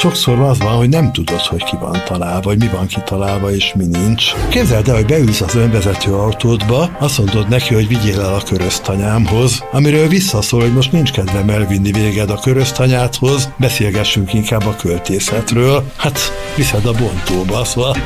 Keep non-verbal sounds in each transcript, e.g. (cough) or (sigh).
sokszor az van, hogy nem tudod, hogy ki van találva, vagy mi van kitalálva, és mi nincs. Képzeld el, hogy beülsz az önvezető autódba, azt mondod neki, hogy vigyél el a köröztanyámhoz, amiről visszaszól, hogy most nincs kedvem elvinni véged a köröztanyádhoz, beszélgessünk inkább a költészetről. Hát viszed a bontóba, szóval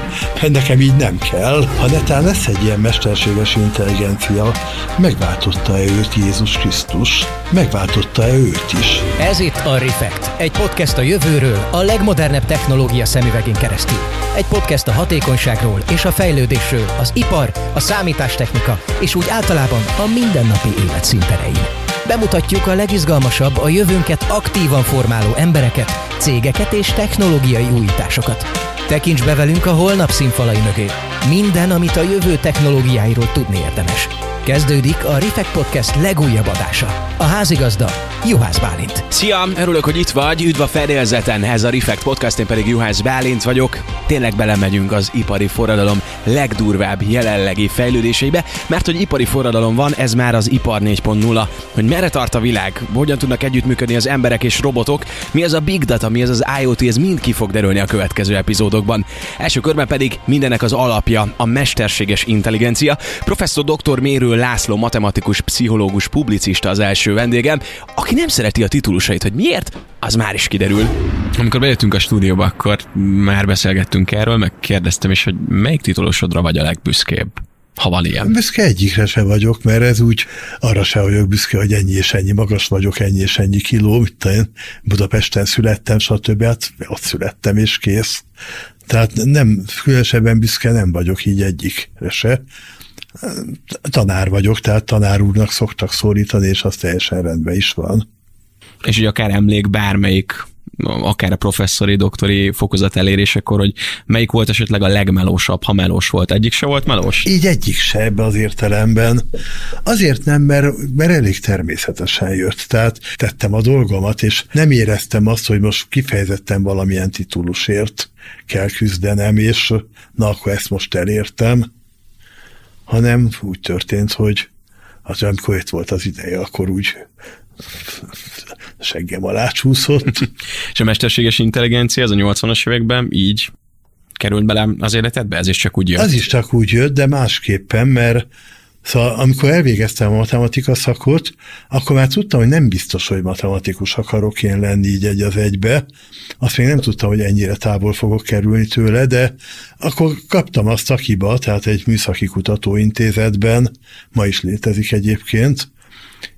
nekem így nem kell. Ha netán lesz egy ilyen mesterséges intelligencia, megváltotta-e őt Jézus Krisztus? Megváltotta-e őt is? Ez itt a Refekt, egy podcast a jövőről, a legmodernebb technológia szemüvegén keresztül. Egy podcast a hatékonyságról és a fejlődésről, az ipar, a számítástechnika és úgy általában a mindennapi élet színterein. Bemutatjuk a legizgalmasabb, a jövőnket aktívan formáló embereket, cégeket és technológiai újításokat. Tekints be velünk a holnap színfalai mögé. Minden, amit a jövő technológiáiról tudni érdemes. Kezdődik a Rifek Podcast legújabb adása. A házigazda Juhász Bálint. Szia, örülök, hogy itt vagy, üdv a fedélzeten, ez a Refekt Podcast, én pedig Juhász Bálint vagyok. Tényleg belemegyünk az ipari forradalom legdurvább jelenlegi fejlődéseibe, mert hogy ipari forradalom van, ez már az ipar 4.0. Hogy merre tart a világ, hogyan tudnak együttműködni az emberek és robotok, mi az a big data, mi az az IoT, ez mind ki fog derülni a következő epizódokban. Első körben pedig mindenek az alapja, a mesterséges intelligencia. Professzor dr. Mérő László, matematikus, pszichológus, publicista az első vendégem, aki nem szereti a titulusait, hogy miért, az már is kiderül. Amikor bejöttünk a stúdióba, akkor már beszélgettünk erről, meg kérdeztem is, hogy melyik titulusodra vagy a legbüszkébb? ha van ilyen. Büszke egyikre se vagyok, mert ez úgy arra se vagyok büszke, hogy ennyi és ennyi magas vagyok, ennyi és ennyi kiló, mint én Budapesten születtem, stb. Hát ott születtem, és kész. Tehát nem, különösebben büszke nem vagyok így egyikre se tanár vagyok, tehát tanár úrnak szoktak szólítani, és az teljesen rendben is van. És hogy akár emlék bármelyik akár a professzori, doktori fokozat elérésekor, hogy melyik volt esetleg a legmelósabb, ha melós volt. Egyik se volt melós? Így egyik se ebbe az értelemben. Azért nem, mert, mert elég természetesen jött. Tehát tettem a dolgomat, és nem éreztem azt, hogy most kifejezetten valamilyen titulusért kell küzdenem, és na akkor ezt most elértem hanem úgy történt, hogy az amikor itt volt az ideje, akkor úgy seggem alá csúszott. (laughs) És a mesterséges intelligencia az a 80-as években így került bele az életedbe? Ez is csak úgy jött? Az is csak úgy jött, de másképpen, mert Szóval amikor elvégeztem a matematika szakot, akkor már tudtam, hogy nem biztos, hogy matematikus akarok én lenni így egy az egybe. Azt még nem tudtam, hogy ennyire távol fogok kerülni tőle, de akkor kaptam azt szakiba, tehát egy műszaki kutatóintézetben, ma is létezik egyébként,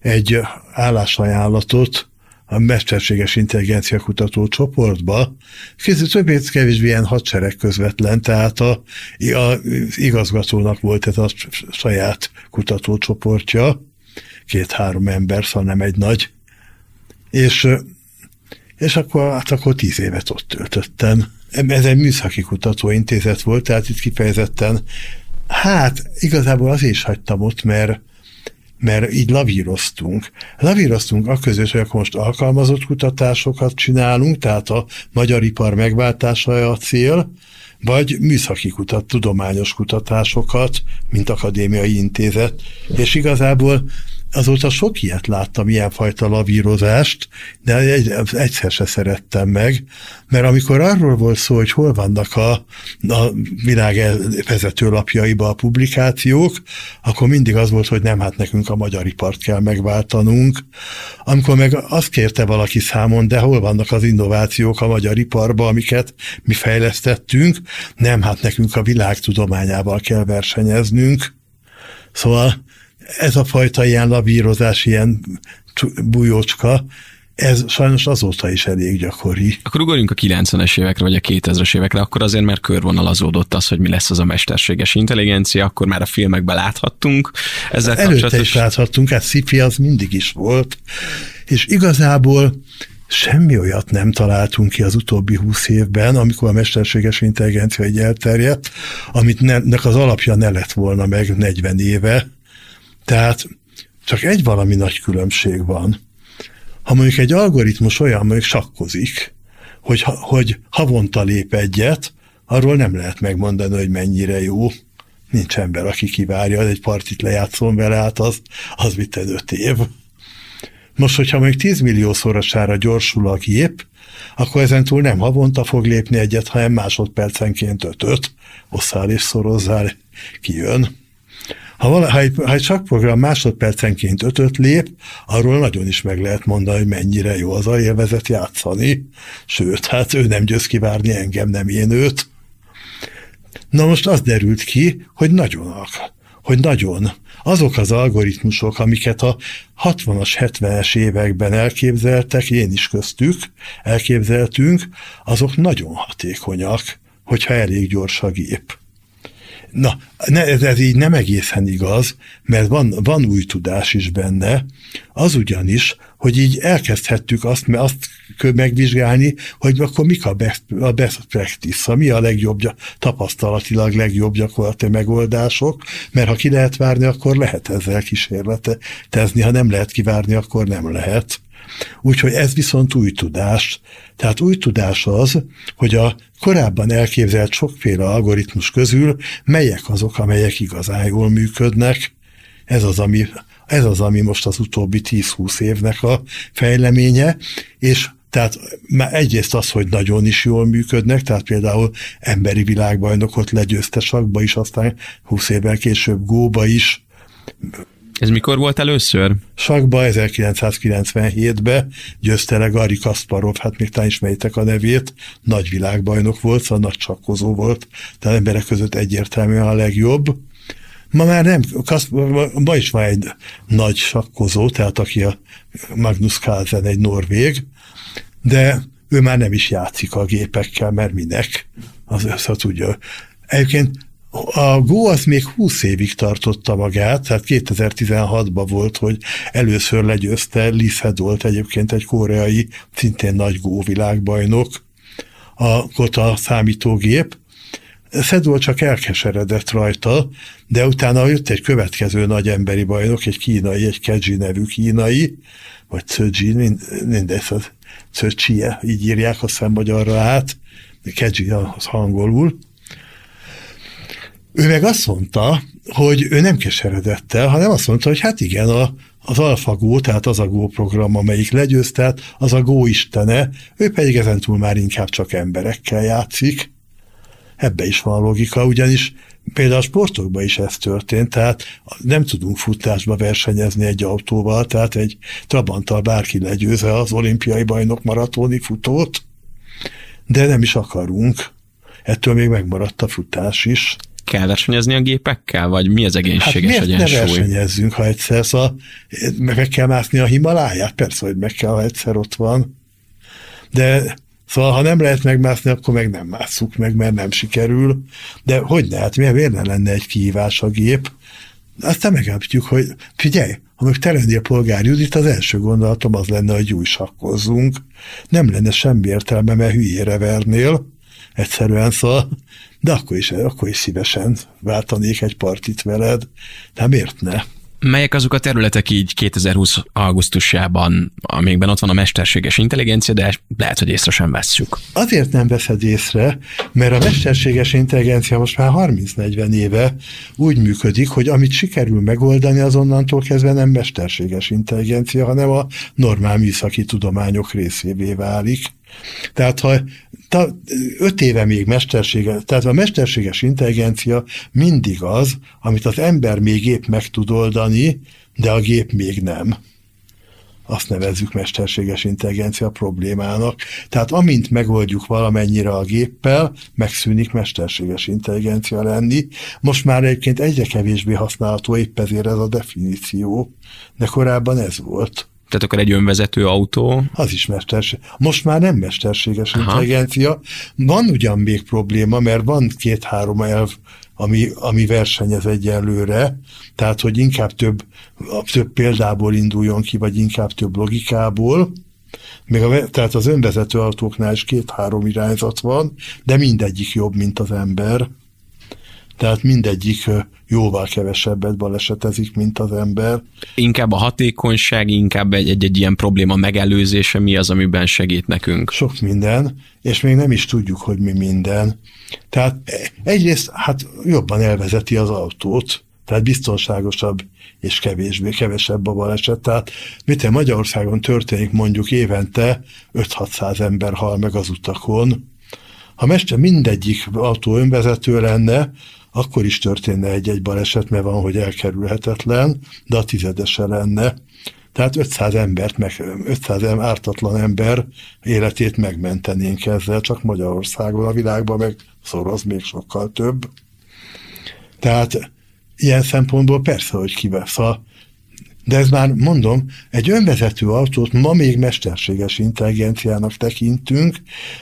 egy állásajánlatot, a mesterséges intelligencia kutató csoportba, készült többé kevésbé ilyen hadsereg közvetlen, tehát a, a igazgatónak volt ez a saját kutatócsoportja, két-három ember, szóval nem egy nagy, és, és akkor, hát akkor tíz évet ott töltöttem. Ez egy műszaki kutatóintézet volt, tehát itt kifejezetten, hát igazából azért is hagytam ott, mert mert így lavíroztunk. Lavíroztunk a között, hogy akkor most alkalmazott kutatásokat csinálunk, tehát a magyar ipar megváltása a cél, vagy műszaki kutat, tudományos kutatásokat, mint akadémiai intézet, és igazából azóta sok ilyet láttam, ilyenfajta lavírozást, de egy, egyszer se szerettem meg, mert amikor arról volt szó, hogy hol vannak a, a világ vezető lapjaiba a publikációk, akkor mindig az volt, hogy nem, hát nekünk a magyar ipart kell megváltanunk. Amikor meg azt kérte valaki számon, de hol vannak az innovációk a magyar iparba, amiket mi fejlesztettünk, nem, hát nekünk a világ tudományával kell versenyeznünk. Szóval ez a fajta ilyen lavírozás, ilyen bujócska, ez sajnos azóta is elég gyakori. Akkor ugorjunk a 90-es évekre, vagy a 2000-es évekre, akkor azért már körvonalazódott az, hogy mi lesz az a mesterséges intelligencia, akkor már a filmekben láthattunk. Ezzel Előtte kapcsolatos... is láthattunk, hát sci az mindig is volt, és igazából semmi olyat nem találtunk ki az utóbbi húsz évben, amikor a mesterséges intelligencia egy elterjedt, amit ne, az alapja ne lett volna meg 40 éve, tehát csak egy valami nagy különbség van. Ha mondjuk egy algoritmus olyan mondjuk sakkozik, hogy, hogy havonta lép egyet, arról nem lehet megmondani, hogy mennyire jó. Nincs ember, aki kivárja, egy partit lejátszom vele, hát az, az mit öt év. Most, hogyha még 10 millió szorosára gyorsul a gép, akkor ezentúl nem havonta fog lépni egyet, hanem másodpercenként ötöt, osszál és szorozzál, kijön. Ha, vala, ha, egy, ha egy sakprogram másodpercenként ötöt lép, arról nagyon is meg lehet mondani, hogy mennyire jó az a élvezet játszani. Sőt, hát ő nem győz kivárni engem, nem én őt. Na most az derült ki, hogy nagyon hogy nagyon. Azok az algoritmusok, amiket a 60-as, 70-es években elképzeltek, én is köztük elképzeltünk, azok nagyon hatékonyak, hogyha elég gyors a gép. Na, ne, ez, így nem egészen igaz, mert van, van új tudás is benne, az ugyanis, hogy így elkezdhettük azt, mert azt megvizsgálni, hogy akkor mik a best, a best practice, mi a legjobb, tapasztalatilag legjobb gyakorlati megoldások, mert ha ki lehet várni, akkor lehet ezzel kísérletezni, ha nem lehet kivárni, akkor nem lehet. Úgyhogy ez viszont új tudás. Tehát új tudás az, hogy a korábban elképzelt sokféle algoritmus közül melyek azok, amelyek igazán jól működnek. Ez az, ami, ez az, ami most az utóbbi 10-20 évnek a fejleménye, és tehát már egyrészt az, hogy nagyon is jól működnek, tehát például emberi világbajnokot legyőzte sakba is, aztán 20 évvel később góba is, ez mikor volt először? Sakba 1997-ben győzte le Gari Kasparov, hát még talán ismeritek a nevét, nagy világbajnok volt, szóval nagy csakkozó volt, tehát emberek között egyértelműen a legjobb. Ma már nem, ma is van egy nagy sakkozó, tehát aki a Magnus Carlsen, egy norvég, de ő már nem is játszik a gépekkel, mert minek, az össze tudja. Egyébként a Go az még 20 évig tartotta magát, tehát 2016-ban volt, hogy először legyőzte Lee egyébként egy koreai, szintén nagy Go világbajnok, a Kota számítógép. Sedol csak elkeseredett rajta, de utána jött egy következő nagy emberi bajnok, egy kínai, egy Keji nevű kínai, vagy Cöji, mindegy, Cöcsi, így írják a magyarra át, Keji az hangolul, ő meg azt mondta, hogy ő nem keseredett el, hanem azt mondta, hogy hát igen, a, az AlphaGo, tehát az a Go program, amelyik legyőzte, az a Go istene, ő pedig ezentúl már inkább csak emberekkel játszik. Ebbe is van logika, ugyanis például a sportokban is ez történt, tehát nem tudunk futásba versenyezni egy autóval, tehát egy Trabanttal bárki legyőzze az olimpiai bajnok maratoni futót, de nem is akarunk. Ettől még megmaradt a futás is kell versenyezni a gépekkel, vagy mi az egészséges hát egyensúly? ne versenyezzünk, ha egyszer, szóval meg kell mászni a Himaláját? Persze, hogy meg kell, ha egyszer ott van. De Szóval, ha nem lehet megmászni, akkor meg nem másszuk meg, mert nem sikerül. De hogy ne? Hát miért ne lenne egy kihívás a gép? Aztán megállapítjuk, hogy figyelj, ha meg te lennél polgár Judit, az első gondolatom az lenne, hogy új sakkozzunk. Nem lenne semmi értelme, mert hülyére vernél. Egyszerűen szóval de akkor is, akkor is szívesen váltanék egy partit veled, de miért ne? Melyek azok a területek így 2020 augusztusában, amikben ott van a mesterséges intelligencia, de lehet, hogy észre sem vesszük? Azért nem veszed észre, mert a mesterséges intelligencia most már 30-40 éve úgy működik, hogy amit sikerül megoldani, azonnantól kezdve nem mesterséges intelligencia, hanem a normál műszaki tudományok részévé válik. Tehát ha ta, öt éve még mesterséges, tehát a mesterséges intelligencia mindig az, amit az ember még épp meg tud oldani, de a gép még nem. Azt nevezzük mesterséges intelligencia problémának. Tehát amint megoldjuk valamennyire a géppel, megszűnik mesterséges intelligencia lenni. Most már egyébként egyre kevésbé használható épp ezért ez a definíció, de korábban ez volt. Tehát akkor egy önvezető autó. Az is mesterség. Most már nem mesterséges Aha. intelligencia. Van ugyan még probléma, mert van két-három elv, ami, ami versenyez egyelőre, tehát hogy inkább több, több példából induljon ki, vagy inkább több logikából, még a, tehát az önvezető autóknál is két-három irányzat van, de mindegyik jobb, mint az ember. Tehát mindegyik jóval kevesebbet balesetezik, mint az ember. Inkább a hatékonyság, inkább egy-egy ilyen probléma megelőzése mi az, amiben segít nekünk? Sok minden, és még nem is tudjuk, hogy mi minden. Tehát egyrészt hát jobban elvezeti az autót, tehát biztonságosabb és kevésbé, kevesebb a baleset. Tehát mit Magyarországon történik mondjuk évente 5-600 ember hal meg az utakon. Ha mester mindegyik autó önvezető lenne, akkor is történne egy-egy baleset, mert van, hogy elkerülhetetlen, de a tizedese lenne. Tehát 500 embert, meg, 500 ártatlan ember életét megmentenénk ezzel, csak Magyarországon, a világban meg szoroz még sokkal több. Tehát ilyen szempontból persze, hogy kivesz a de ez már mondom, egy önvezető autót ma még mesterséges intelligenciának tekintünk,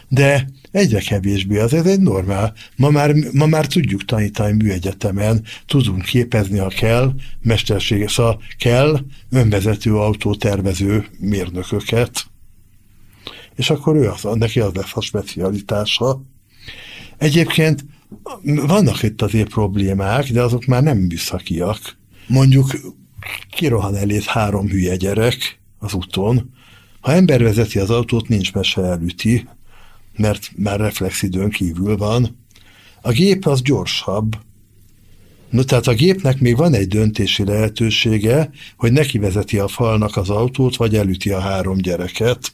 de egyre kevésbé, az ez egy normál. Ma már, ma már tudjuk tanítani műegyetemen, tudunk képezni, ha kell, mesterséges, ha kell, önvezető autó tervező mérnököket. És akkor ő az, neki az lesz a specialitása. Egyébként vannak itt azért problémák, de azok már nem műszakiak. Mondjuk kirohan elét három hülye gyerek az úton, ha ember vezeti az autót, nincs mese elüti, mert már reflexidőn kívül van. A gép az gyorsabb. No, tehát a gépnek még van egy döntési lehetősége, hogy neki vezeti a falnak az autót, vagy elüti a három gyereket.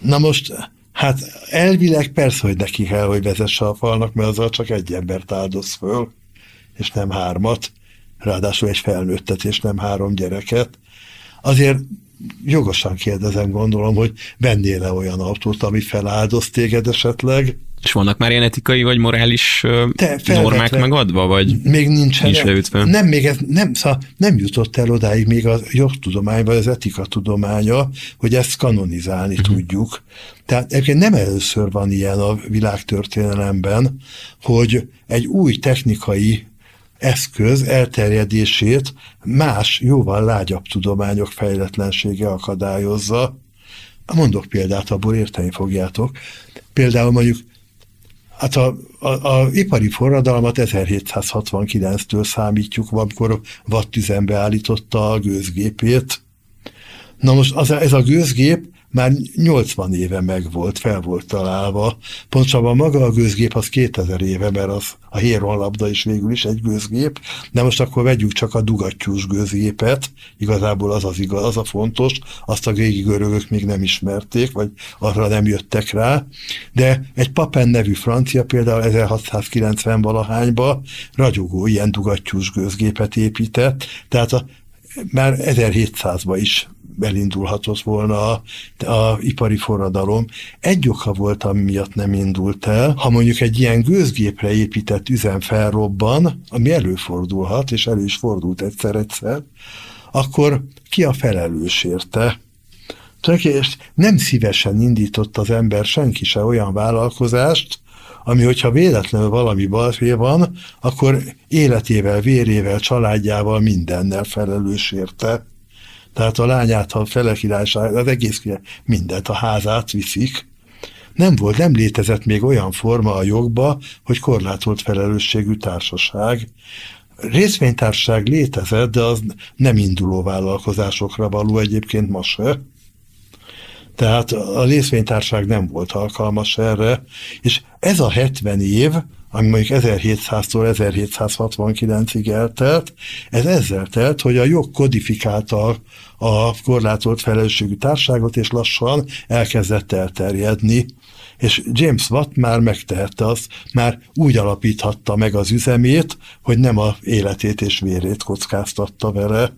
Na most, hát elvileg persze, hogy neki kell, hogy vezesse a falnak, mert azzal csak egy embert áldoz föl, és nem hármat, ráadásul egy felnőttet, és nem három gyereket. Azért jogosan kérdezem, gondolom, hogy vennél-e olyan autót, ami feláldoz téged esetleg? És vannak már ilyen etikai vagy morális Te, normák megadva, vagy még nincsen, nincs leütve? Nem, még ez nem, szóval nem jutott el odáig még a jogtudomány, vagy az etika tudománya, hogy ezt kanonizálni uh-huh. tudjuk. Tehát egyébként nem először van ilyen a világtörténelemben, hogy egy új technikai eszköz elterjedését más, jóval lágyabb tudományok fejletlensége akadályozza. Mondok példát, abból érteni fogjátok. Például mondjuk Hát a, a, a ipari forradalmat 1769-től számítjuk, amikor vattüzembe állította a gőzgépét. Na most az, ez a gőzgép már 80 éve megvolt, fel volt találva. Pontosabban maga a gőzgép az 2000 éve, mert az a héronlabda is végül is egy gőzgép, de most akkor vegyük csak a dugattyús gőzgépet, igazából az az igaz, az a fontos, azt a régi görögök még nem ismerték, vagy arra nem jöttek rá, de egy Papen nevű francia például 1690 valahányba ragyogó ilyen dugattyús gőzgépet épített, tehát a már 1700-ban is elindulhatott volna a, a ipari forradalom. Egy oka volt, ami miatt nem indult el. Ha mondjuk egy ilyen gőzgépre épített üzem felrobban, ami előfordulhat, és elő is fordult egyszer-egyszer, akkor ki a felelős érte? És nem szívesen indított az ember senki se olyan vállalkozást, ami hogyha véletlenül valami balfé van, akkor életével, vérével, családjával, mindennel felelős érte. Tehát a lányát, ha felekirálság, az egész mindent, a házát viszik. Nem volt, nem létezett még olyan forma a jogba, hogy korlátolt felelősségű társaság. Részvénytársaság létezett, de az nem induló vállalkozásokra való egyébként ma se. Tehát a részvénytárság nem volt alkalmas erre, és ez a 70 év, ami mondjuk 1700-tól 1769-ig eltelt, ez ezzel telt, hogy a jog kodifikálta a korlátolt felelősségű társágot, és lassan elkezdett elterjedni. És James Watt már megtehette azt, már úgy alapíthatta meg az üzemét, hogy nem a életét és vérét kockáztatta vele,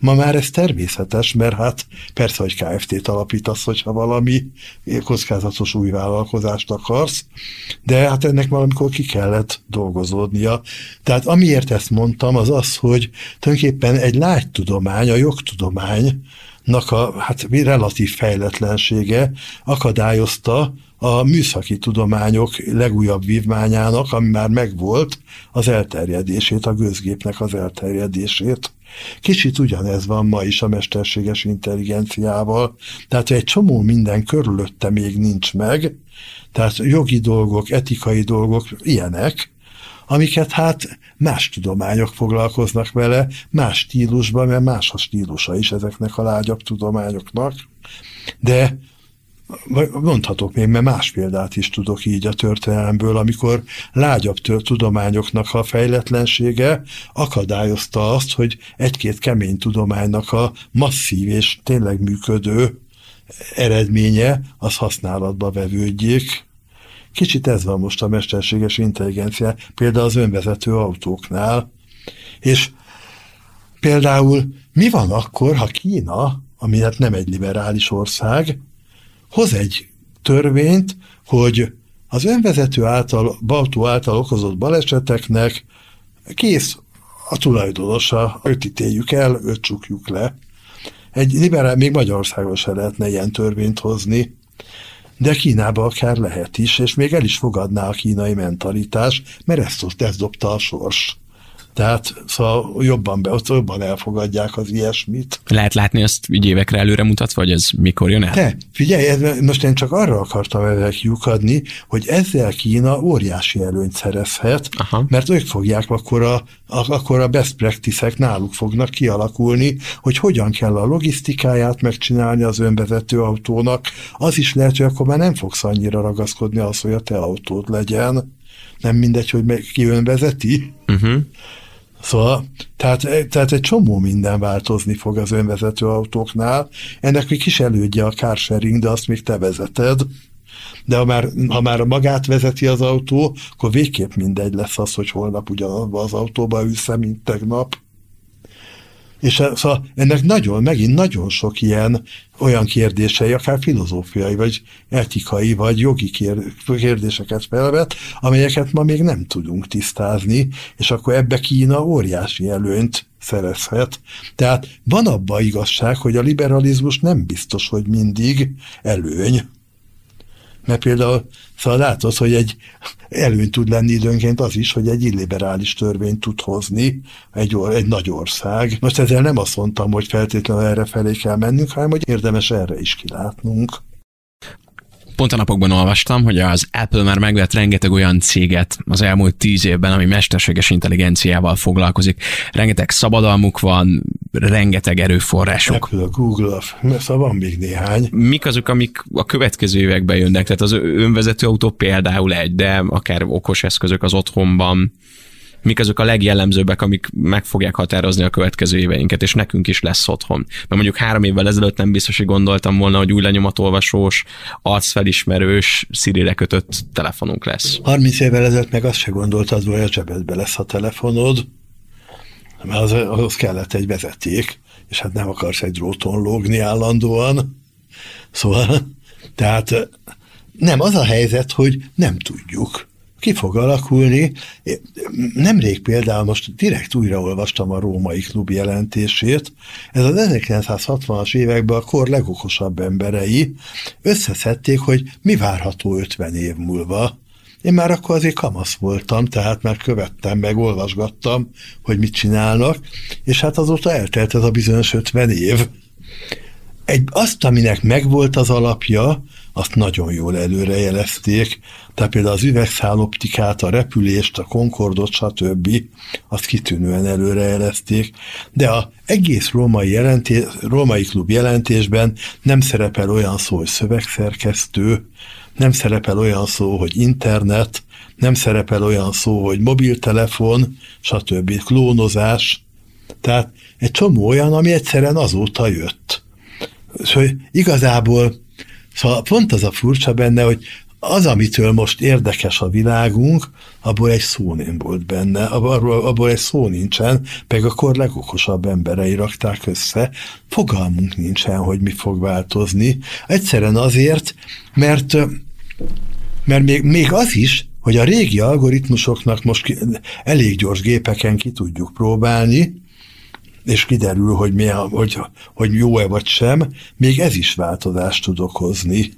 Ma már ez természetes, mert hát persze, hogy KFT-t alapítasz, hogyha valami kockázatos új vállalkozást akarsz, de hát ennek valamikor ki kellett dolgozódnia. Tehát amiért ezt mondtam, az az, hogy tulajdonképpen egy lágy tudomány, a jogtudomány, a hát, relatív fejletlensége akadályozta a műszaki tudományok legújabb vívmányának, ami már megvolt, az elterjedését, a gőzgépnek az elterjedését. Kicsit ugyanez van ma is a mesterséges intelligenciával, tehát egy csomó minden körülötte még nincs meg, tehát jogi dolgok, etikai dolgok ilyenek, amiket hát más tudományok foglalkoznak vele, más stílusban, mert más a stílusa is ezeknek a lágyabb tudományoknak, de mondhatok még, mert más példát is tudok így a történelemből, amikor lágyabb tudományoknak a fejletlensége akadályozta azt, hogy egy-két kemény tudománynak a masszív és tényleg működő eredménye az használatba vevődjék. Kicsit ez van most a mesterséges intelligencia, például az önvezető autóknál. És például mi van akkor, ha Kína, ami hát nem egy liberális ország, hoz egy törvényt, hogy az önvezető által, autó által okozott baleseteknek kész a tulajdonosa, őt ítéljük el, őt csukjuk le. Egy liberál, még Magyarországon se lehetne ilyen törvényt hozni, de Kínába akár lehet is, és még el is fogadná a kínai mentalitás, mert ezt, ezt dobta a sors. Tehát szóval jobban, be, ott jobban elfogadják az ilyesmit. Lehet látni azt így évekre előre mutatva, vagy ez mikor jön el? Te, figyelj, ez, most én csak arra akartam ezzel kiukadni, hogy ezzel Kína óriási előnyt szerezhet, Aha. mert ők fogják akkor a, a, akkor a best practice-ek náluk fognak kialakulni, hogy hogyan kell a logisztikáját megcsinálni az önvezető autónak. Az is lehet, hogy akkor már nem fogsz annyira ragaszkodni az, hogy a te autód legyen. Nem mindegy, hogy ki önvezeti. Uh-huh. Szóval, tehát, tehát egy csomó minden változni fog az önvezető autóknál. Ennek egy kis elődje a carsharing, de azt még te vezeted. De ha már, ha már magát vezeti az autó, akkor végképp mindegy lesz az, hogy holnap ugyanabban az autóba ülsz mint tegnap. És e, szóval ennek nagyon, megint nagyon sok ilyen olyan kérdései, akár filozófiai, vagy etikai, vagy jogi kérdéseket felvet, amelyeket ma még nem tudunk tisztázni, és akkor ebbe Kína óriási előnyt szerezhet. Tehát van abban igazság, hogy a liberalizmus nem biztos, hogy mindig előny. Mert például szóval látod, hogy egy előny tud lenni időnként az is, hogy egy illiberális törvényt tud hozni egy, or, egy nagy ország. Most ezzel nem azt mondtam, hogy feltétlenül erre felé kell mennünk, hanem hogy érdemes erre is kilátnunk. Pont a napokban olvastam, hogy az Apple már megvett rengeteg olyan céget az elmúlt tíz évben, ami mesterséges intelligenciával foglalkozik. Rengeteg szabadalmuk van, rengeteg erőforrásuk. Apple, Google, szóval van még néhány. Mik azok, amik a következő években jönnek? Tehát az önvezető autó például egy, de akár okos eszközök az otthonban, mik azok a legjellemzőbbek, amik meg fogják határozni a következő éveinket, és nekünk is lesz otthon. Mert mondjuk három évvel ezelőtt nem biztos, hogy gondoltam volna, hogy új lenyomatolvasós, arcfelismerős, szirére kötött telefonunk lesz. 30 évvel ezelőtt meg azt se gondoltad, hogy a zsebedbe lesz a telefonod, mert az, ahhoz kellett egy vezeték, és hát nem akarsz egy dróton lógni állandóan. Szóval, tehát nem az a helyzet, hogy nem tudjuk ki fog alakulni. Nemrég például most direkt újraolvastam a római klub jelentését. Ez az 1960-as években a kor legokosabb emberei összeszedték, hogy mi várható 50 év múlva. Én már akkor azért kamasz voltam, tehát már követtem, meg olvasgattam, hogy mit csinálnak, és hát azóta eltelt ez a bizonyos 50 év. Egy, azt, aminek megvolt az alapja, azt nagyon jól előrejelezték, tehát például az üvegszáloptikát, a repülést, a Concordot, stb. azt kitűnően előrejelezték, de a egész római, jelentés, római klub jelentésben nem szerepel olyan szó, hogy szövegszerkesztő, nem szerepel olyan szó, hogy internet, nem szerepel olyan szó, hogy mobiltelefon, stb. klónozás. Tehát egy csomó olyan, ami egyszerűen azóta jött. Szóval igazából Szóval pont az a furcsa benne, hogy az, amitől most érdekes a világunk, abból egy szó nem volt benne, abból, abból egy szó nincsen, meg akkor legokosabb emberei rakták össze, fogalmunk nincsen, hogy mi fog változni. Egyszerűen azért, mert, mert még, még az is, hogy a régi algoritmusoknak most elég gyors gépeken ki tudjuk próbálni, és kiderül, hogy, mi a, hogy, hogy jó-e vagy sem, még ez is változást tud okozni.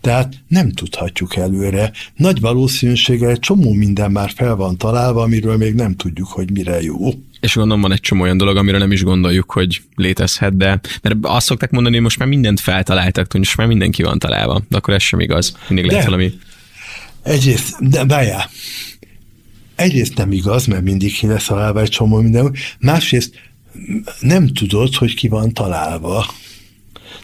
Tehát nem tudhatjuk előre. Nagy valószínűséggel egy csomó minden már fel van találva, amiről még nem tudjuk, hogy mire jó. És gondolom van egy csomó olyan dolog, amire nem is gondoljuk, hogy létezhet, de mert azt szokták mondani, hogy most már mindent feltaláltak, hogy most már mindenki van találva, de akkor ez sem igaz. Mindig lehet de, valami. Egyrészt, de várjál, egyrészt nem igaz, mert mindig ki lesz találva egy csomó minden, másrészt nem tudod, hogy ki van találva.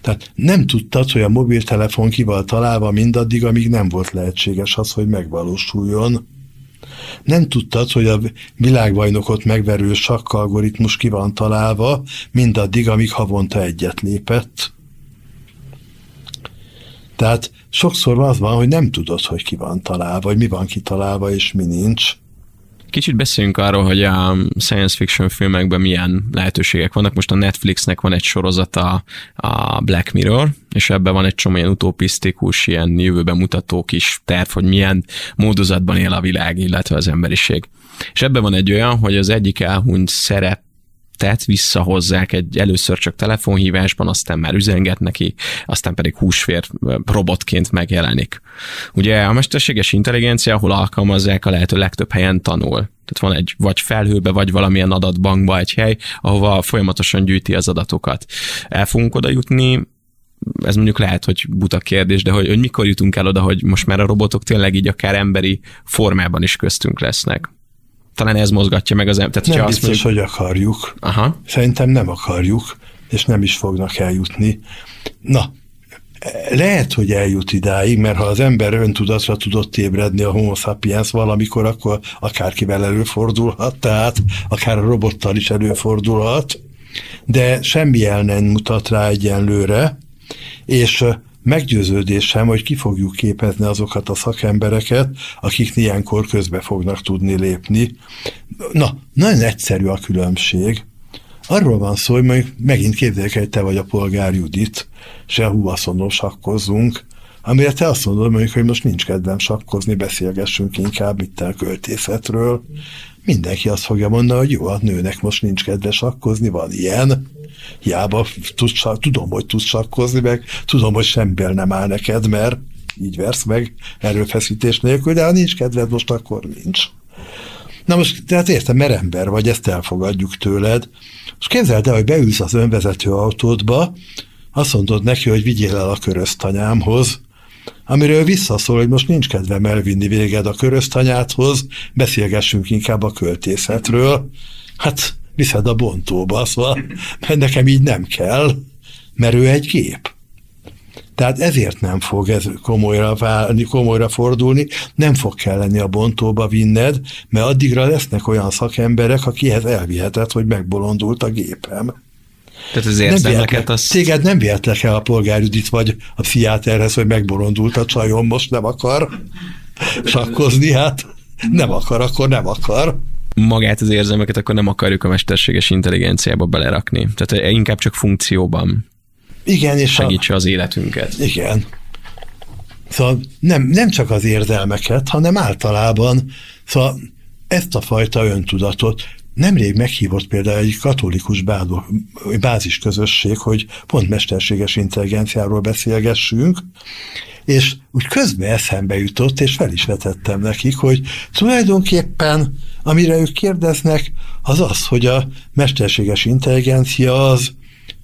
Tehát nem tudtad, hogy a mobiltelefon ki van találva mindaddig, amíg nem volt lehetséges az, hogy megvalósuljon. Nem tudtad, hogy a világbajnokot megverő sakkalgoritmus ki van találva mindaddig, amíg havonta egyet lépett. Tehát sokszor az van, hogy nem tudod, hogy ki van találva, vagy mi van kitalálva, és mi nincs. Kicsit beszéljünk arról, hogy a science fiction filmekben milyen lehetőségek vannak. Most a Netflixnek van egy sorozata, a Black Mirror, és ebben van egy csomó ilyen utopisztikus, ilyen jövőben mutató kis terv, hogy milyen módozatban él a világ, illetve az emberiség. És ebben van egy olyan, hogy az egyik elhunyt szerep tett, visszahozzák egy először csak telefonhívásban, aztán már üzenget neki, aztán pedig húsvér robotként megjelenik. Ugye a mesterséges intelligencia, ahol alkalmazzák, a lehető legtöbb helyen tanul. Tehát van egy vagy felhőbe, vagy valamilyen adatbankba egy hely, ahova folyamatosan gyűjti az adatokat. El fogunk oda jutni, ez mondjuk lehet, hogy buta kérdés, de hogy, hogy mikor jutunk el oda, hogy most már a robotok tényleg így akár emberi formában is köztünk lesznek talán ez mozgatja meg az embert. Nem biztos, mondjuk... hogy akarjuk. Aha. Szerintem nem akarjuk, és nem is fognak eljutni. Na, lehet, hogy eljut idáig, mert ha az ember öntudatra tudott ébredni a homo sapiens valamikor, akkor akárkivel előfordulhat, tehát akár a robottal is előfordulhat, de semmi el nem mutat rá egyenlőre, és meggyőződésem, hogy ki fogjuk képezni azokat a szakembereket, akik ilyenkor közbe fognak tudni lépni. Na, nagyon egyszerű a különbség. Arról van szó, hogy mondjuk megint képzeljük, hogy te vagy a polgár Judit, se húvaszonon sakkozzunk, amire te azt mondod mondjuk, hogy most nincs kedvem sakkozni, beszélgessünk inkább itt a költészetről. Mindenki azt fogja mondani, hogy jó, a nőnek most nincs kedve sakkozni, van ilyen hiába tudsz, tudom, hogy tudsz sakkozni, meg tudom, hogy semmivel nem áll neked, mert így versz meg erőfeszítés nélkül, de ha nincs kedved most, akkor nincs. Na most, tehát értem, mert ember vagy, ezt elfogadjuk tőled. Most képzeld el, hogy beülsz az önvezető autódba, azt mondod neki, hogy vigyél el a köröztanyámhoz, amiről visszaszól, hogy most nincs kedvem elvinni véged a köröztanyádhoz, beszélgessünk inkább a költészetről. Hát viszed a bontóba, szóval mert (laughs) nekem így nem kell, mert ő egy gép. Tehát ezért nem fog ez komolyra, válni, komolyra fordulni, nem fog kelleni a bontóba vinned, mert addigra lesznek olyan szakemberek, akihez elviheted, hogy megbolondult a gépem. Tehát az érzelmeket azt... Téged nem vihetlek el a polgárüdit, vagy a pszichiáterhez, hogy megbolondult a csajom, most nem akar sakkozni, hát nem akar, akkor nem akar magát az érzelmeket akkor nem akarjuk a mesterséges intelligenciába belerakni. Tehát inkább csak funkcióban igen, és segítse a, az életünket. Igen. Szóval nem, nem csak az érzelmeket, hanem általában szóval ezt a fajta öntudatot Nemrég meghívott például egy katolikus bázis közösség, hogy pont mesterséges intelligenciáról beszélgessünk, és úgy közben eszembe jutott, és fel is vetettem nekik, hogy tulajdonképpen amire ők kérdeznek, az az, hogy a mesterséges intelligencia az,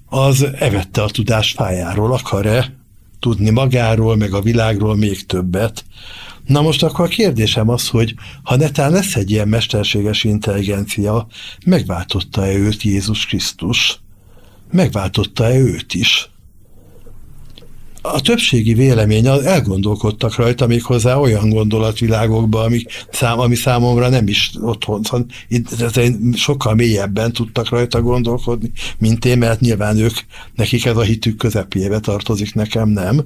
az evette a tudás fájáról, akar-e tudni magáról, meg a világról még többet. Na most akkor a kérdésem az, hogy ha netán lesz egy ilyen mesterséges intelligencia, megváltotta-e őt Jézus Krisztus? Megváltotta-e őt is? a többségi vélemény elgondolkodtak rajta még hozzá olyan gondolatvilágokba, ami, szám, ami számomra nem is otthon, szóval sokkal mélyebben tudtak rajta gondolkodni, mint én, mert nyilván ők, nekik ez a hitük közepébe tartozik, nekem nem.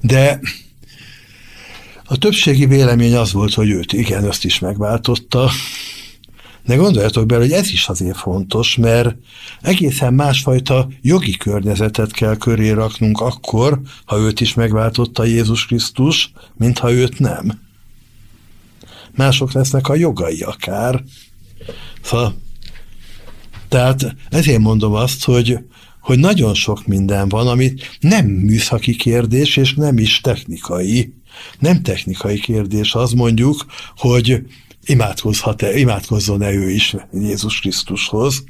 De a többségi vélemény az volt, hogy őt igen, ezt is megváltotta, de gondoljatok bele, hogy ez is azért fontos, mert egészen másfajta jogi környezetet kell köré raknunk akkor, ha őt is megváltotta Jézus Krisztus, mint ha őt nem. Mások lesznek a jogai akár. Szóval, tehát ezért mondom azt, hogy, hogy nagyon sok minden van, amit nem műszaki kérdés, és nem is technikai. Nem technikai kérdés az mondjuk, hogy imádkozhat-e, imádkozzon-e ő is Jézus Krisztushoz,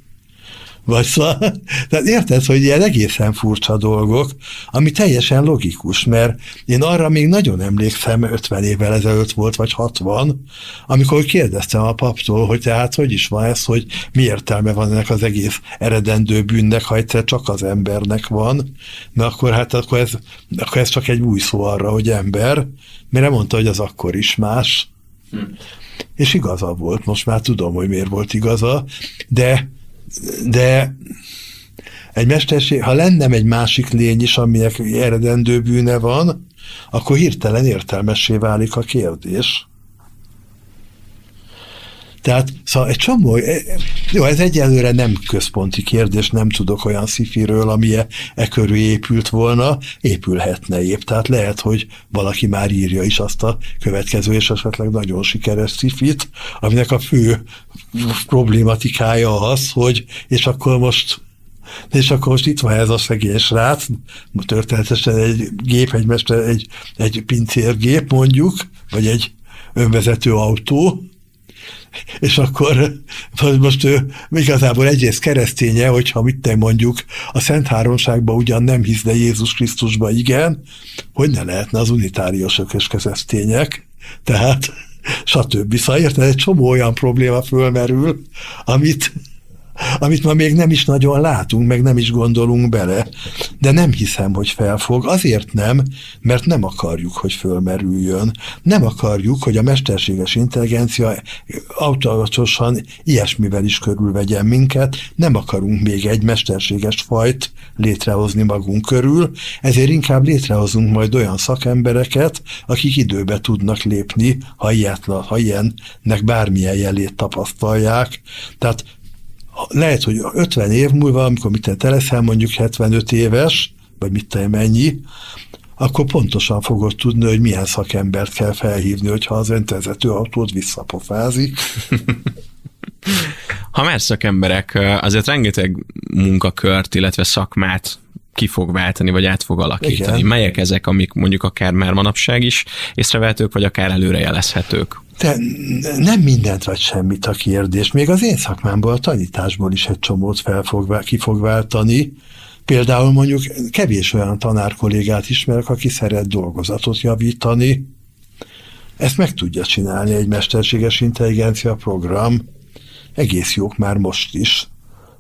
Vagy szóval, (laughs) tehát érted, hogy ilyen egészen furcsa dolgok, ami teljesen logikus, mert én arra még nagyon emlékszem, 50 évvel ezelőtt volt, vagy 60, amikor kérdeztem a paptól, hogy tehát hogy is van ez, hogy mi értelme van ennek az egész eredendő bűnnek, ha egyszer csak az embernek van, mert akkor hát akkor ez, akkor ez csak egy új szó arra, hogy ember, mire mondta, hogy az akkor is más. Hm. És igaza volt, most már tudom, hogy miért volt igaza, de de egy mesterség, ha lenne egy másik lény is, aminek eredendő bűne van, akkor hirtelen értelmessé válik a kérdés. Tehát szóval egy csomó, e, jó, ez egyelőre nem központi kérdés, nem tudok olyan szifiről, ami e, e körül épült volna, épülhetne épp. Tehát lehet, hogy valaki már írja is azt a következő és esetleg nagyon sikeres szifit, aminek a fő problématikája az, hogy és akkor most és akkor most itt van ez a szegény srác, történetesen egy gép, egy mester, egy, egy pincérgép mondjuk, vagy egy önvezető autó, és akkor most ő igazából egyrészt kereszténye, hogyha mit te mondjuk a Szent Háromságban ugyan nem hisz, de Jézus Krisztusban igen, hogy ne lehetne az unitáriusok és keresztények. Tehát stb. Szóval érted, egy csomó olyan probléma fölmerül, amit amit ma még nem is nagyon látunk, meg nem is gondolunk bele, de nem hiszem, hogy felfog. Azért nem, mert nem akarjuk, hogy fölmerüljön. Nem akarjuk, hogy a mesterséges intelligencia automatosan ilyesmivel is körülvegyen minket. Nem akarunk még egy mesterséges fajt létrehozni magunk körül, ezért inkább létrehozunk majd olyan szakembereket, akik időbe tudnak lépni, ha, ilyet, ha ilyennek bármilyen jelét tapasztalják. Tehát lehet, hogy 50 év múlva, amikor mit te leszel mondjuk 75 éves, vagy mit te mennyi, akkor pontosan fogod tudni, hogy milyen szakembert kell felhívni, hogyha az önvezető autót visszapofázik. Ha már szakemberek, azért rengeteg munkakört, illetve szakmát ki fog váltani, vagy át fog alakítani. Igen. Melyek ezek, amik mondjuk akár már manapság is észrevehetők, vagy akár előrejelezhetők? De nem mindent vagy semmit a kérdés. Még az én szakmámból, a tanításból is egy csomót fel fog, ki fog váltani. Például mondjuk kevés olyan tanár kollégát ismerek, aki szeret dolgozatot javítani. Ezt meg tudja csinálni egy mesterséges intelligencia program. Egész jók már most is.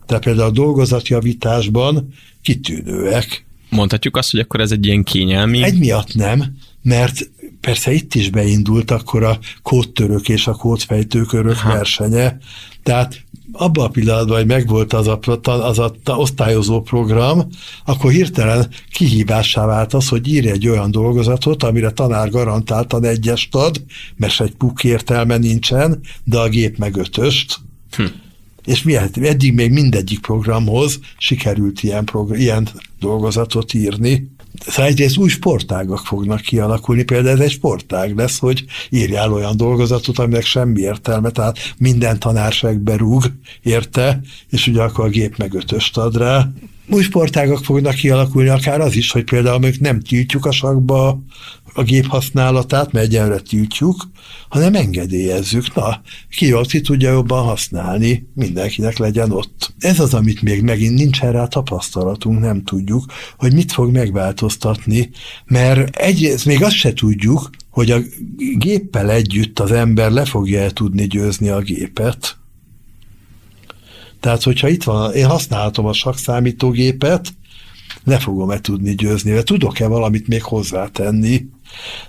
Tehát például a dolgozatjavításban kitűnőek. Mondhatjuk azt, hogy akkor ez egy ilyen kényelmi... Egy miatt nem, mert persze itt is beindult akkor a kódtörök és a kódfejtőkörök ha. versenye, tehát abban a pillanatban, hogy megvolt az a, az a osztályozó program, akkor hirtelen kihívássá vált az, hogy írj egy olyan dolgozatot, amire tanár garantáltan egyest ad, mert egy puk értelme nincsen, de a gép meg ötöst. Hm. És mi, eddig még mindegyik programhoz sikerült ilyen, progr- ilyen dolgozatot írni. Szóval egyrészt új sportágak fognak kialakulni, például ez egy sportág lesz, hogy írjál olyan dolgozatot, aminek semmi értelme, tehát minden tanárság berúg érte, és ugye akkor a gép meg ötöst ad rá. Új sportágak fognak kialakulni, akár az is, hogy például még nem tiltjuk a sakba a gép használatát, mert egyenre tiltjuk, hanem engedélyezzük. Na, ki jól ki tudja jobban használni, mindenkinek legyen ott. Ez az, amit még megint nincsen rá tapasztalatunk, nem tudjuk, hogy mit fog megváltoztatni, mert egyrészt még azt se tudjuk, hogy a géppel együtt az ember le fogja tudni győzni a gépet. Tehát, hogyha itt van, én használhatom a sakszámítógépet, le fogom-e tudni győzni, vagy tudok-e valamit még hozzátenni,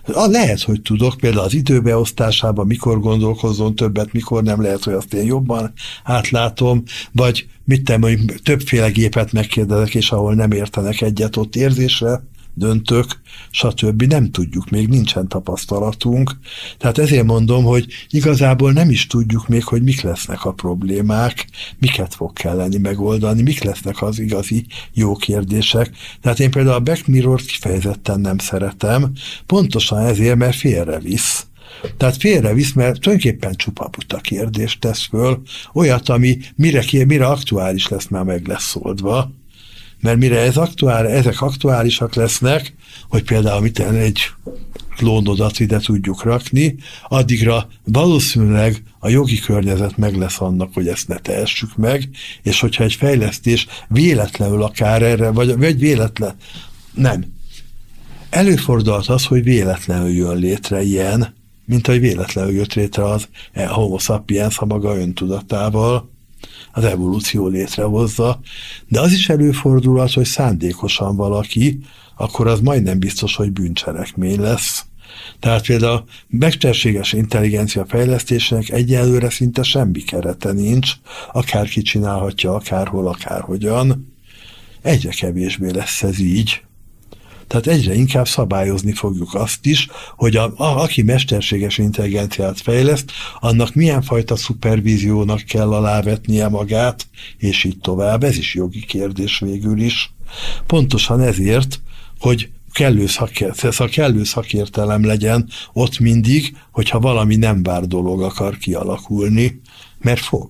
lehet, hogy tudok, például az időbeosztásában, mikor gondolkozzon többet, mikor nem lehet, hogy azt én jobban átlátom, vagy mit te hogy többféle gépet megkérdezek, és ahol nem értenek egyet, ott érzésre döntök, stb. Nem tudjuk, még nincsen tapasztalatunk. Tehát ezért mondom, hogy igazából nem is tudjuk még, hogy mik lesznek a problémák, miket fog kelleni megoldani, mik lesznek az igazi jó kérdések. Tehát én például a Back Mirror-t kifejezetten nem szeretem, pontosan ezért, mert félrevisz. Tehát félrevisz, mert tulajdonképpen csupa buta kérdést tesz föl, olyat, ami mire, mire aktuális lesz, már meg lesz oldva mert mire ez aktuál, ezek aktuálisak lesznek, hogy például mit egy klónodat ide tudjuk rakni, addigra valószínűleg a jogi környezet meg lesz annak, hogy ezt ne tehessük meg, és hogyha egy fejlesztés véletlenül akár erre, vagy, vagy véletlen, nem. Előfordulhat az, hogy véletlenül jön létre ilyen, mint hogy véletlenül jött létre az e homo sapiens a maga öntudatával, az evolúció létrehozza, de az is előfordulhat, hogy szándékosan valaki, akkor az majdnem biztos, hogy bűncselekmény lesz. Tehát például a mesterséges intelligencia fejlesztésének egyelőre szinte semmi kerete nincs, akárki csinálhatja, akárhol, akárhogyan. Egyre kevésbé lesz ez így. Tehát egyre inkább szabályozni fogjuk azt is, hogy a, a, aki mesterséges intelligenciát fejleszt, annak milyen fajta szupervíziónak kell alávetnie magát, és így tovább. Ez is jogi kérdés végül is. Pontosan ezért, hogy kellő, szakért, kellő szakértelem legyen ott mindig, hogyha valami nem vár dolog akar kialakulni, mert fog.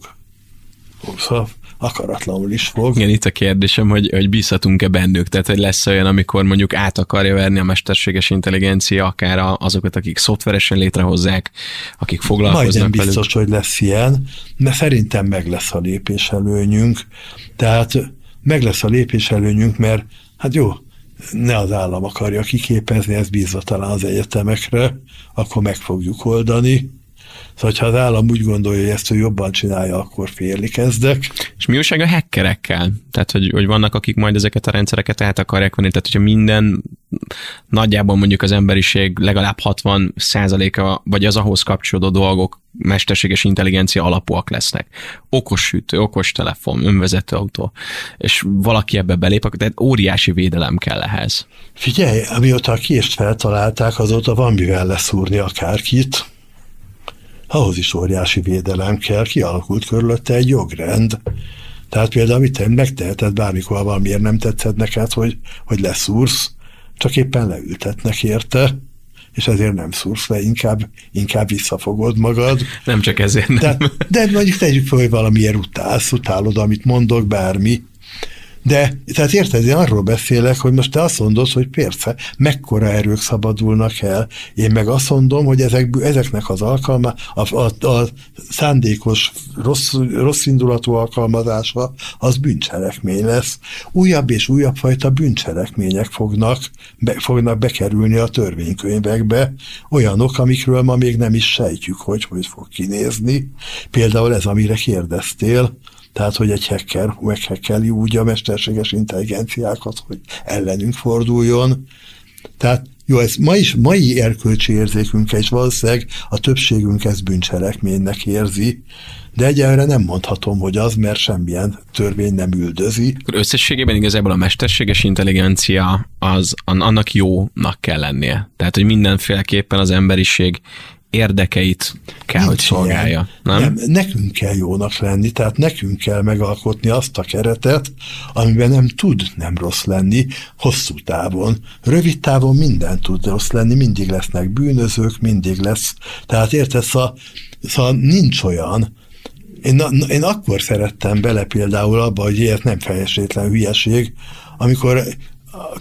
Szóval akaratlanul is fog. Igen, itt a kérdésem, hogy, hogy bízhatunk-e bennük, tehát hogy lesz olyan, amikor mondjuk át akarja verni a mesterséges intelligencia akár azokat, akik szoftveresen létrehozzák, akik foglalkoznak Majdnem biztos, velük. hogy lesz ilyen, de szerintem meg lesz a lépéselőnyünk. Tehát meg lesz a lépéselőnyünk, mert hát jó, ne az állam akarja kiképezni, ez bízva talán az egyetemekre, akkor meg fogjuk oldani. Szóval, ha az állam úgy gondolja, hogy ezt ő jobban csinálja, akkor félni kezdek. És mi újság a hackerekkel? Tehát, hogy, hogy vannak, akik majd ezeket a rendszereket át akarják venni, tehát hogyha minden nagyjából mondjuk az emberiség legalább 60 százaléka, vagy az ahhoz kapcsolódó dolgok mesterséges intelligencia alapúak lesznek. Okos sütő, okos telefon, önvezető autó, és valaki ebbe belép, tehát óriási védelem kell ehhez. Figyelj, amióta a kést feltalálták, azóta van mivel leszúrni akárkit ahhoz is óriási védelem kell, kialakult körülötte egy jogrend. Tehát például mit megteheted bármikor valamiért nem tetszed neked, hogy, hogy leszúrsz, csak éppen leültetnek érte, és ezért nem szúrsz le, inkább, inkább visszafogod magad. Nem csak ezért nem. De, de mondjuk tegyük fel, hogy valamiért utálsz, utálod, amit mondok, bármi, de, tehát érted, én arról beszélek, hogy most te azt mondod, hogy persze, mekkora erők szabadulnak el. Én meg azt mondom, hogy ezek, ezeknek az alkalma, a, a, a szándékos, rossz, rossz indulatú alkalmazása, az bűncselekmény lesz. Újabb és újabb fajta bűncselekmények fognak, be, fognak bekerülni a törvénykönyvekbe, olyanok, amikről ma még nem is sejtjük, hogy hogy fog kinézni. Például ez, amire kérdeztél, tehát, hogy egy hacker meghekkeli úgy a mesterséges intelligenciákat, hogy ellenünk forduljon. Tehát jó, ez ma is, mai erkölcsi érzékünk és valószínűleg a többségünk ezt bűncselekménynek érzi, de egyelőre nem mondhatom, hogy az, mert semmilyen törvény nem üldözi. Akkor összességében igazából a mesterséges intelligencia az annak jónak kell lennie. Tehát, hogy mindenféleképpen az emberiség érdekeit kell, Nincs hogy szolgálja. Nem? nem? Nekünk kell jónak lenni, tehát nekünk kell megalkotni azt a keretet, amiben nem tud nem rossz lenni hosszú távon. Rövid távon minden tud rossz lenni, mindig lesznek bűnözők, mindig lesz. Tehát érted, szóval, szóval nincs olyan, én, én akkor szerettem bele például abba, hogy ilyet nem fejesétlen hülyeség, amikor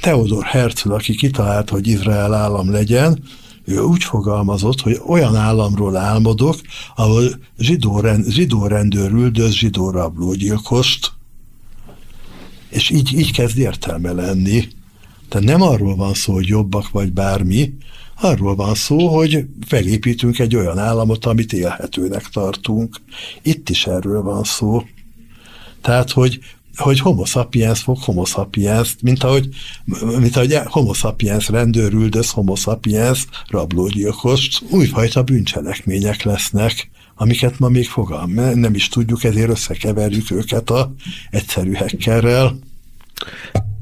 Theodor Herzl, aki kitalálta, hogy Izrael állam legyen, ő úgy fogalmazott, hogy olyan államról álmodok, ahol zsidó, rend, zsidó rendőr üldöz zsidó rablógyilkost, és így, így kezd értelme lenni. Tehát nem arról van szó, hogy jobbak vagy bármi, arról van szó, hogy felépítünk egy olyan államot, amit élhetőnek tartunk. Itt is erről van szó. Tehát, hogy hogy homo sapiens fog homo sapiens, mint ahogy, mint ahogy homo sapiens rendőrüldöz, homo sapiens rablógyilkos, újfajta bűncselekmények lesznek, amiket ma még fogalm, nem is tudjuk, ezért összekeverjük őket a egyszerű hackerrel.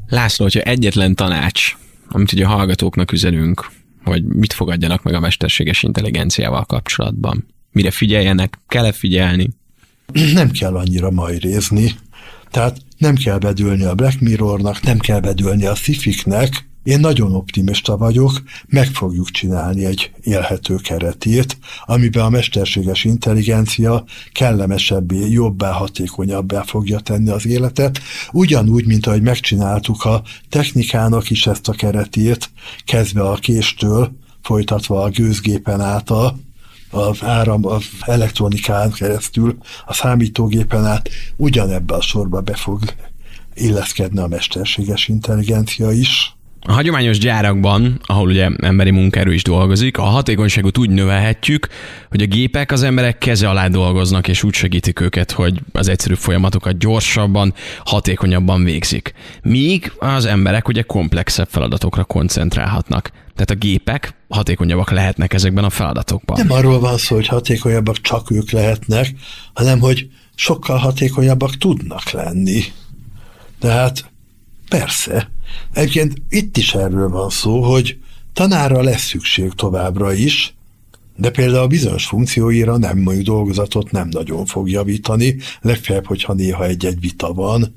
László, hogyha egyetlen tanács, amit ugye a hallgatóknak üzenünk, hogy mit fogadjanak meg a mesterséges intelligenciával kapcsolatban, mire figyeljenek, kell-e figyelni? Nem kell annyira majrézni, tehát nem kell bedőlni a Black Mirrornak, nem kell bedőlni a szifiknek, én nagyon optimista vagyok, meg fogjuk csinálni egy élhető keretét, amiben a mesterséges intelligencia kellemesebbé, jobbá, hatékonyabbá fogja tenni az életet, ugyanúgy, mint ahogy megcsináltuk a technikának is ezt a keretét, kezdve a késtől, folytatva a gőzgépen át a, az áram, az elektronikán keresztül, a számítógépen át, ugyanebbe a sorba be fog illeszkedni a mesterséges intelligencia is. A hagyományos gyárakban, ahol ugye emberi munkaerő is dolgozik, a hatékonyságot úgy növelhetjük, hogy a gépek az emberek keze alá dolgoznak, és úgy segítik őket, hogy az egyszerű folyamatokat gyorsabban, hatékonyabban végzik. Míg az emberek ugye komplexebb feladatokra koncentrálhatnak. Tehát a gépek hatékonyabbak lehetnek ezekben a feladatokban. Nem arról van szó, hogy hatékonyabbak csak ők lehetnek, hanem hogy sokkal hatékonyabbak tudnak lenni. Tehát persze, egyébként itt is erről van szó, hogy tanára lesz szükség továbbra is, de például a bizonyos funkcióira nem, mondjuk dolgozatot nem nagyon fog javítani, legfeljebb, hogyha néha egy-egy vita van,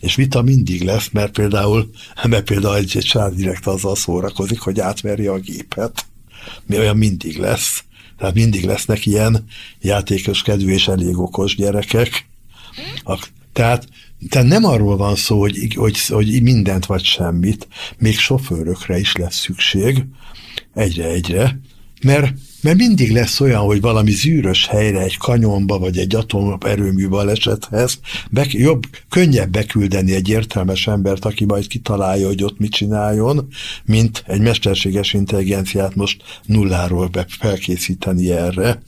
és vita mindig lesz, mert például, mert például egy, egy direkt azzal szórakozik, hogy átverje a gépet. Mi olyan mindig lesz. Tehát mindig lesznek ilyen játékos kedvű és elég okos gyerekek. A, tehát, tehát nem arról van szó, hogy, hogy, hogy mindent vagy semmit, még sofőrökre is lesz szükség, egyre-egyre, mert mert mindig lesz olyan, hogy valami zűrös helyre, egy kanyonba, vagy egy atomerőmű balesethez be, jobb, könnyebb beküldeni egy értelmes embert, aki majd kitalálja, hogy ott mit csináljon, mint egy mesterséges intelligenciát most nulláról be felkészíteni erre.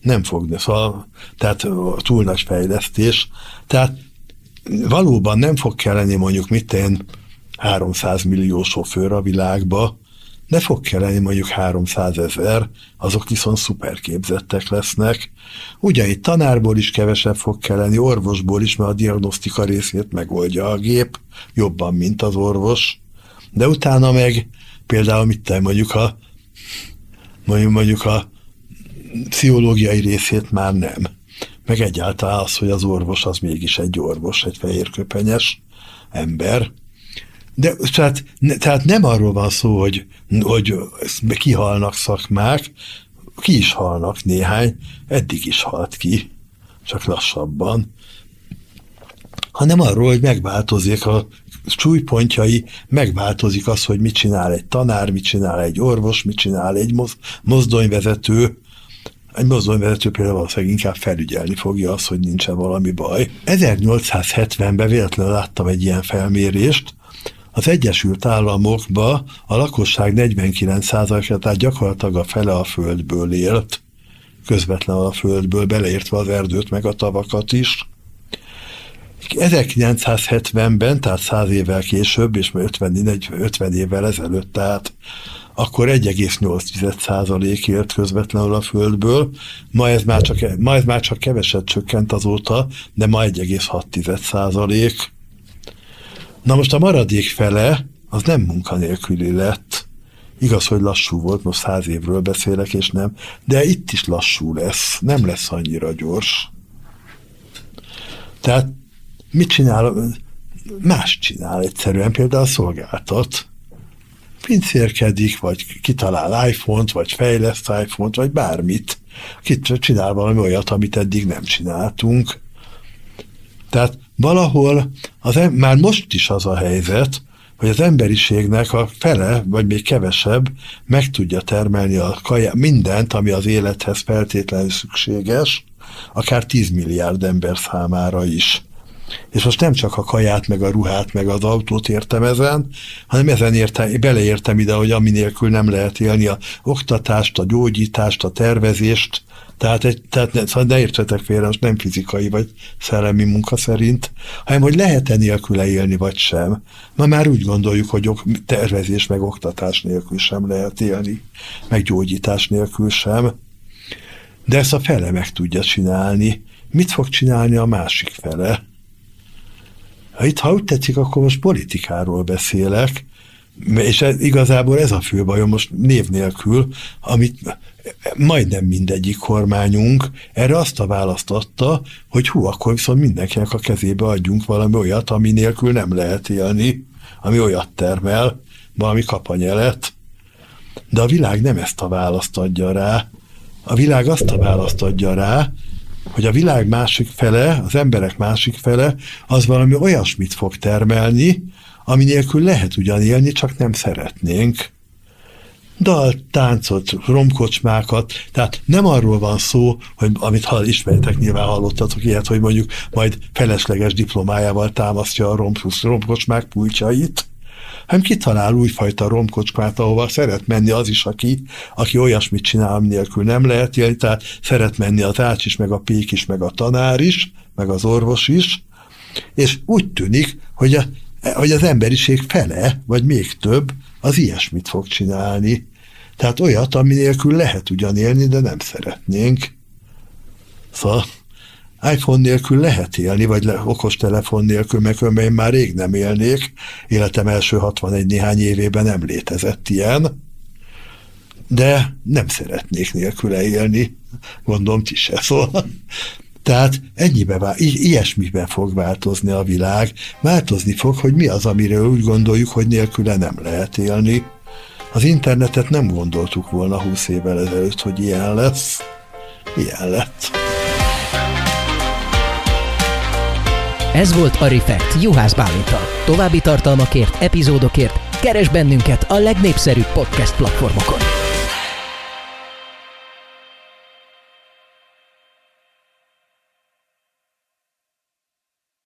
Nem fog, szóval, tehát túl nagy fejlesztés. Tehát valóban nem fog kelleni mondjuk mit én 300 millió sofőr a világba, ne fog kelleni mondjuk 300 ezer, azok viszont szuperképzettek lesznek. Ugyanígy tanárból is kevesebb fog kelleni, orvosból is, mert a diagnosztika részét megoldja a gép, jobban, mint az orvos. De utána meg például mit te mondjuk a mondjuk, mondjuk a pszichológiai részét már nem. Meg egyáltalán az, hogy az orvos az mégis egy orvos, egy fehérköpenyes ember, de tehát, tehát nem arról van szó, hogy, hogy kihalnak szakmák, ki is halnak néhány, eddig is halt ki, csak lassabban, hanem arról, hogy megváltozik a súlypontjai, megváltozik az, hogy mit csinál egy tanár, mit csinál egy orvos, mit csinál egy mozdonyvezető, egy mozdonyvezető például valószínűleg inkább felügyelni fogja azt, hogy nincsen valami baj. 1870-ben véletlenül láttam egy ilyen felmérést, az Egyesült Államokba a lakosság 49%-a, tehát gyakorlatilag a fele a földből élt, közvetlenül a földből, beleértve az erdőt, meg a tavakat is. 1970-ben, tehát 100 évvel később, és 50, 50 évvel ezelőtt, tehát akkor 1,8% élt közvetlenül a Földből, ma ez, már csak, ma ez már csak keveset csökkent azóta, de ma 1,6%. Na most a maradék fele az nem munkanélküli lett. Igaz, hogy lassú volt, most száz évről beszélek, és nem, de itt is lassú lesz, nem lesz annyira gyors. Tehát mit csinál? Más csinál egyszerűen, például szolgáltat. Pincérkedik, vagy kitalál iPhone-t, vagy fejleszt iPhone-t, vagy bármit. Kit csinál valami olyat, amit eddig nem csináltunk. Tehát valahol az, már most is az a helyzet, hogy az emberiségnek a fele, vagy még kevesebb meg tudja termelni a kajá, mindent, ami az élethez feltétlenül szükséges, akár 10 milliárd ember számára is. És most nem csak a kaját, meg a ruhát, meg az autót értem ezen, hanem ezen értem, beleértem ide, hogy ami nem lehet élni a oktatást, a gyógyítást, a tervezést, tehát, egy, tehát ne, szóval ne értsetek félre, most nem fizikai vagy szellemi munka szerint, hanem hogy lehet-e nélküle élni, vagy sem. Ma már úgy gondoljuk, hogy tervezés meg oktatás nélkül sem lehet élni, meg gyógyítás nélkül sem. De ezt a fele meg tudja csinálni. Mit fog csinálni a másik fele? Itt, ha úgy tetszik, akkor most politikáról beszélek, és ez, igazából ez a fő bajom most név nélkül, amit majdnem mindegyik kormányunk erre azt a választ adta, hogy hú, akkor viszont mindenkinek a kezébe adjunk valami olyat, ami nélkül nem lehet élni, ami olyat termel, valami kapanyelet, de a világ nem ezt a választ adja rá. A világ azt a választ adja rá, hogy a világ másik fele, az emberek másik fele, az valami olyasmit fog termelni, ami nélkül lehet ugyan élni, csak nem szeretnénk. Dal, táncot, romkocsmákat, tehát nem arról van szó, hogy amit hall, ismeritek, nyilván hallottatok ilyet, hogy mondjuk majd felesleges diplomájával támasztja a romkocsmák pulcsait, hanem kitalál újfajta romkocskát, ahova szeret menni az is, aki, aki olyasmit csinál, ami nélkül nem lehet élni, tehát szeret menni az ács is, meg a pék is, meg a tanár is, meg az orvos is, és úgy tűnik, hogy, a, hogy az emberiség fele, vagy még több, az ilyesmit fog csinálni. Tehát olyat, ami nélkül lehet ugyan élni, de nem szeretnénk. Szóval iPhone nélkül lehet élni, vagy le, okos telefon nélkül, meg én már rég nem élnék. Életem első 61 néhány évében nem létezett ilyen. De nem szeretnék nélküle élni. Gondolom ti se. Szóval. Tehát ennyibe, i- ilyesmiben fog változni a világ. Változni fog, hogy mi az, amiről úgy gondoljuk, hogy nélküle nem lehet élni. Az internetet nem gondoltuk volna 20 évvel ezelőtt, hogy ilyen lesz. Ilyen lett. Ez volt a Refekt Juhász Bálintal. További tartalmakért, epizódokért keres bennünket a legnépszerűbb podcast platformokon.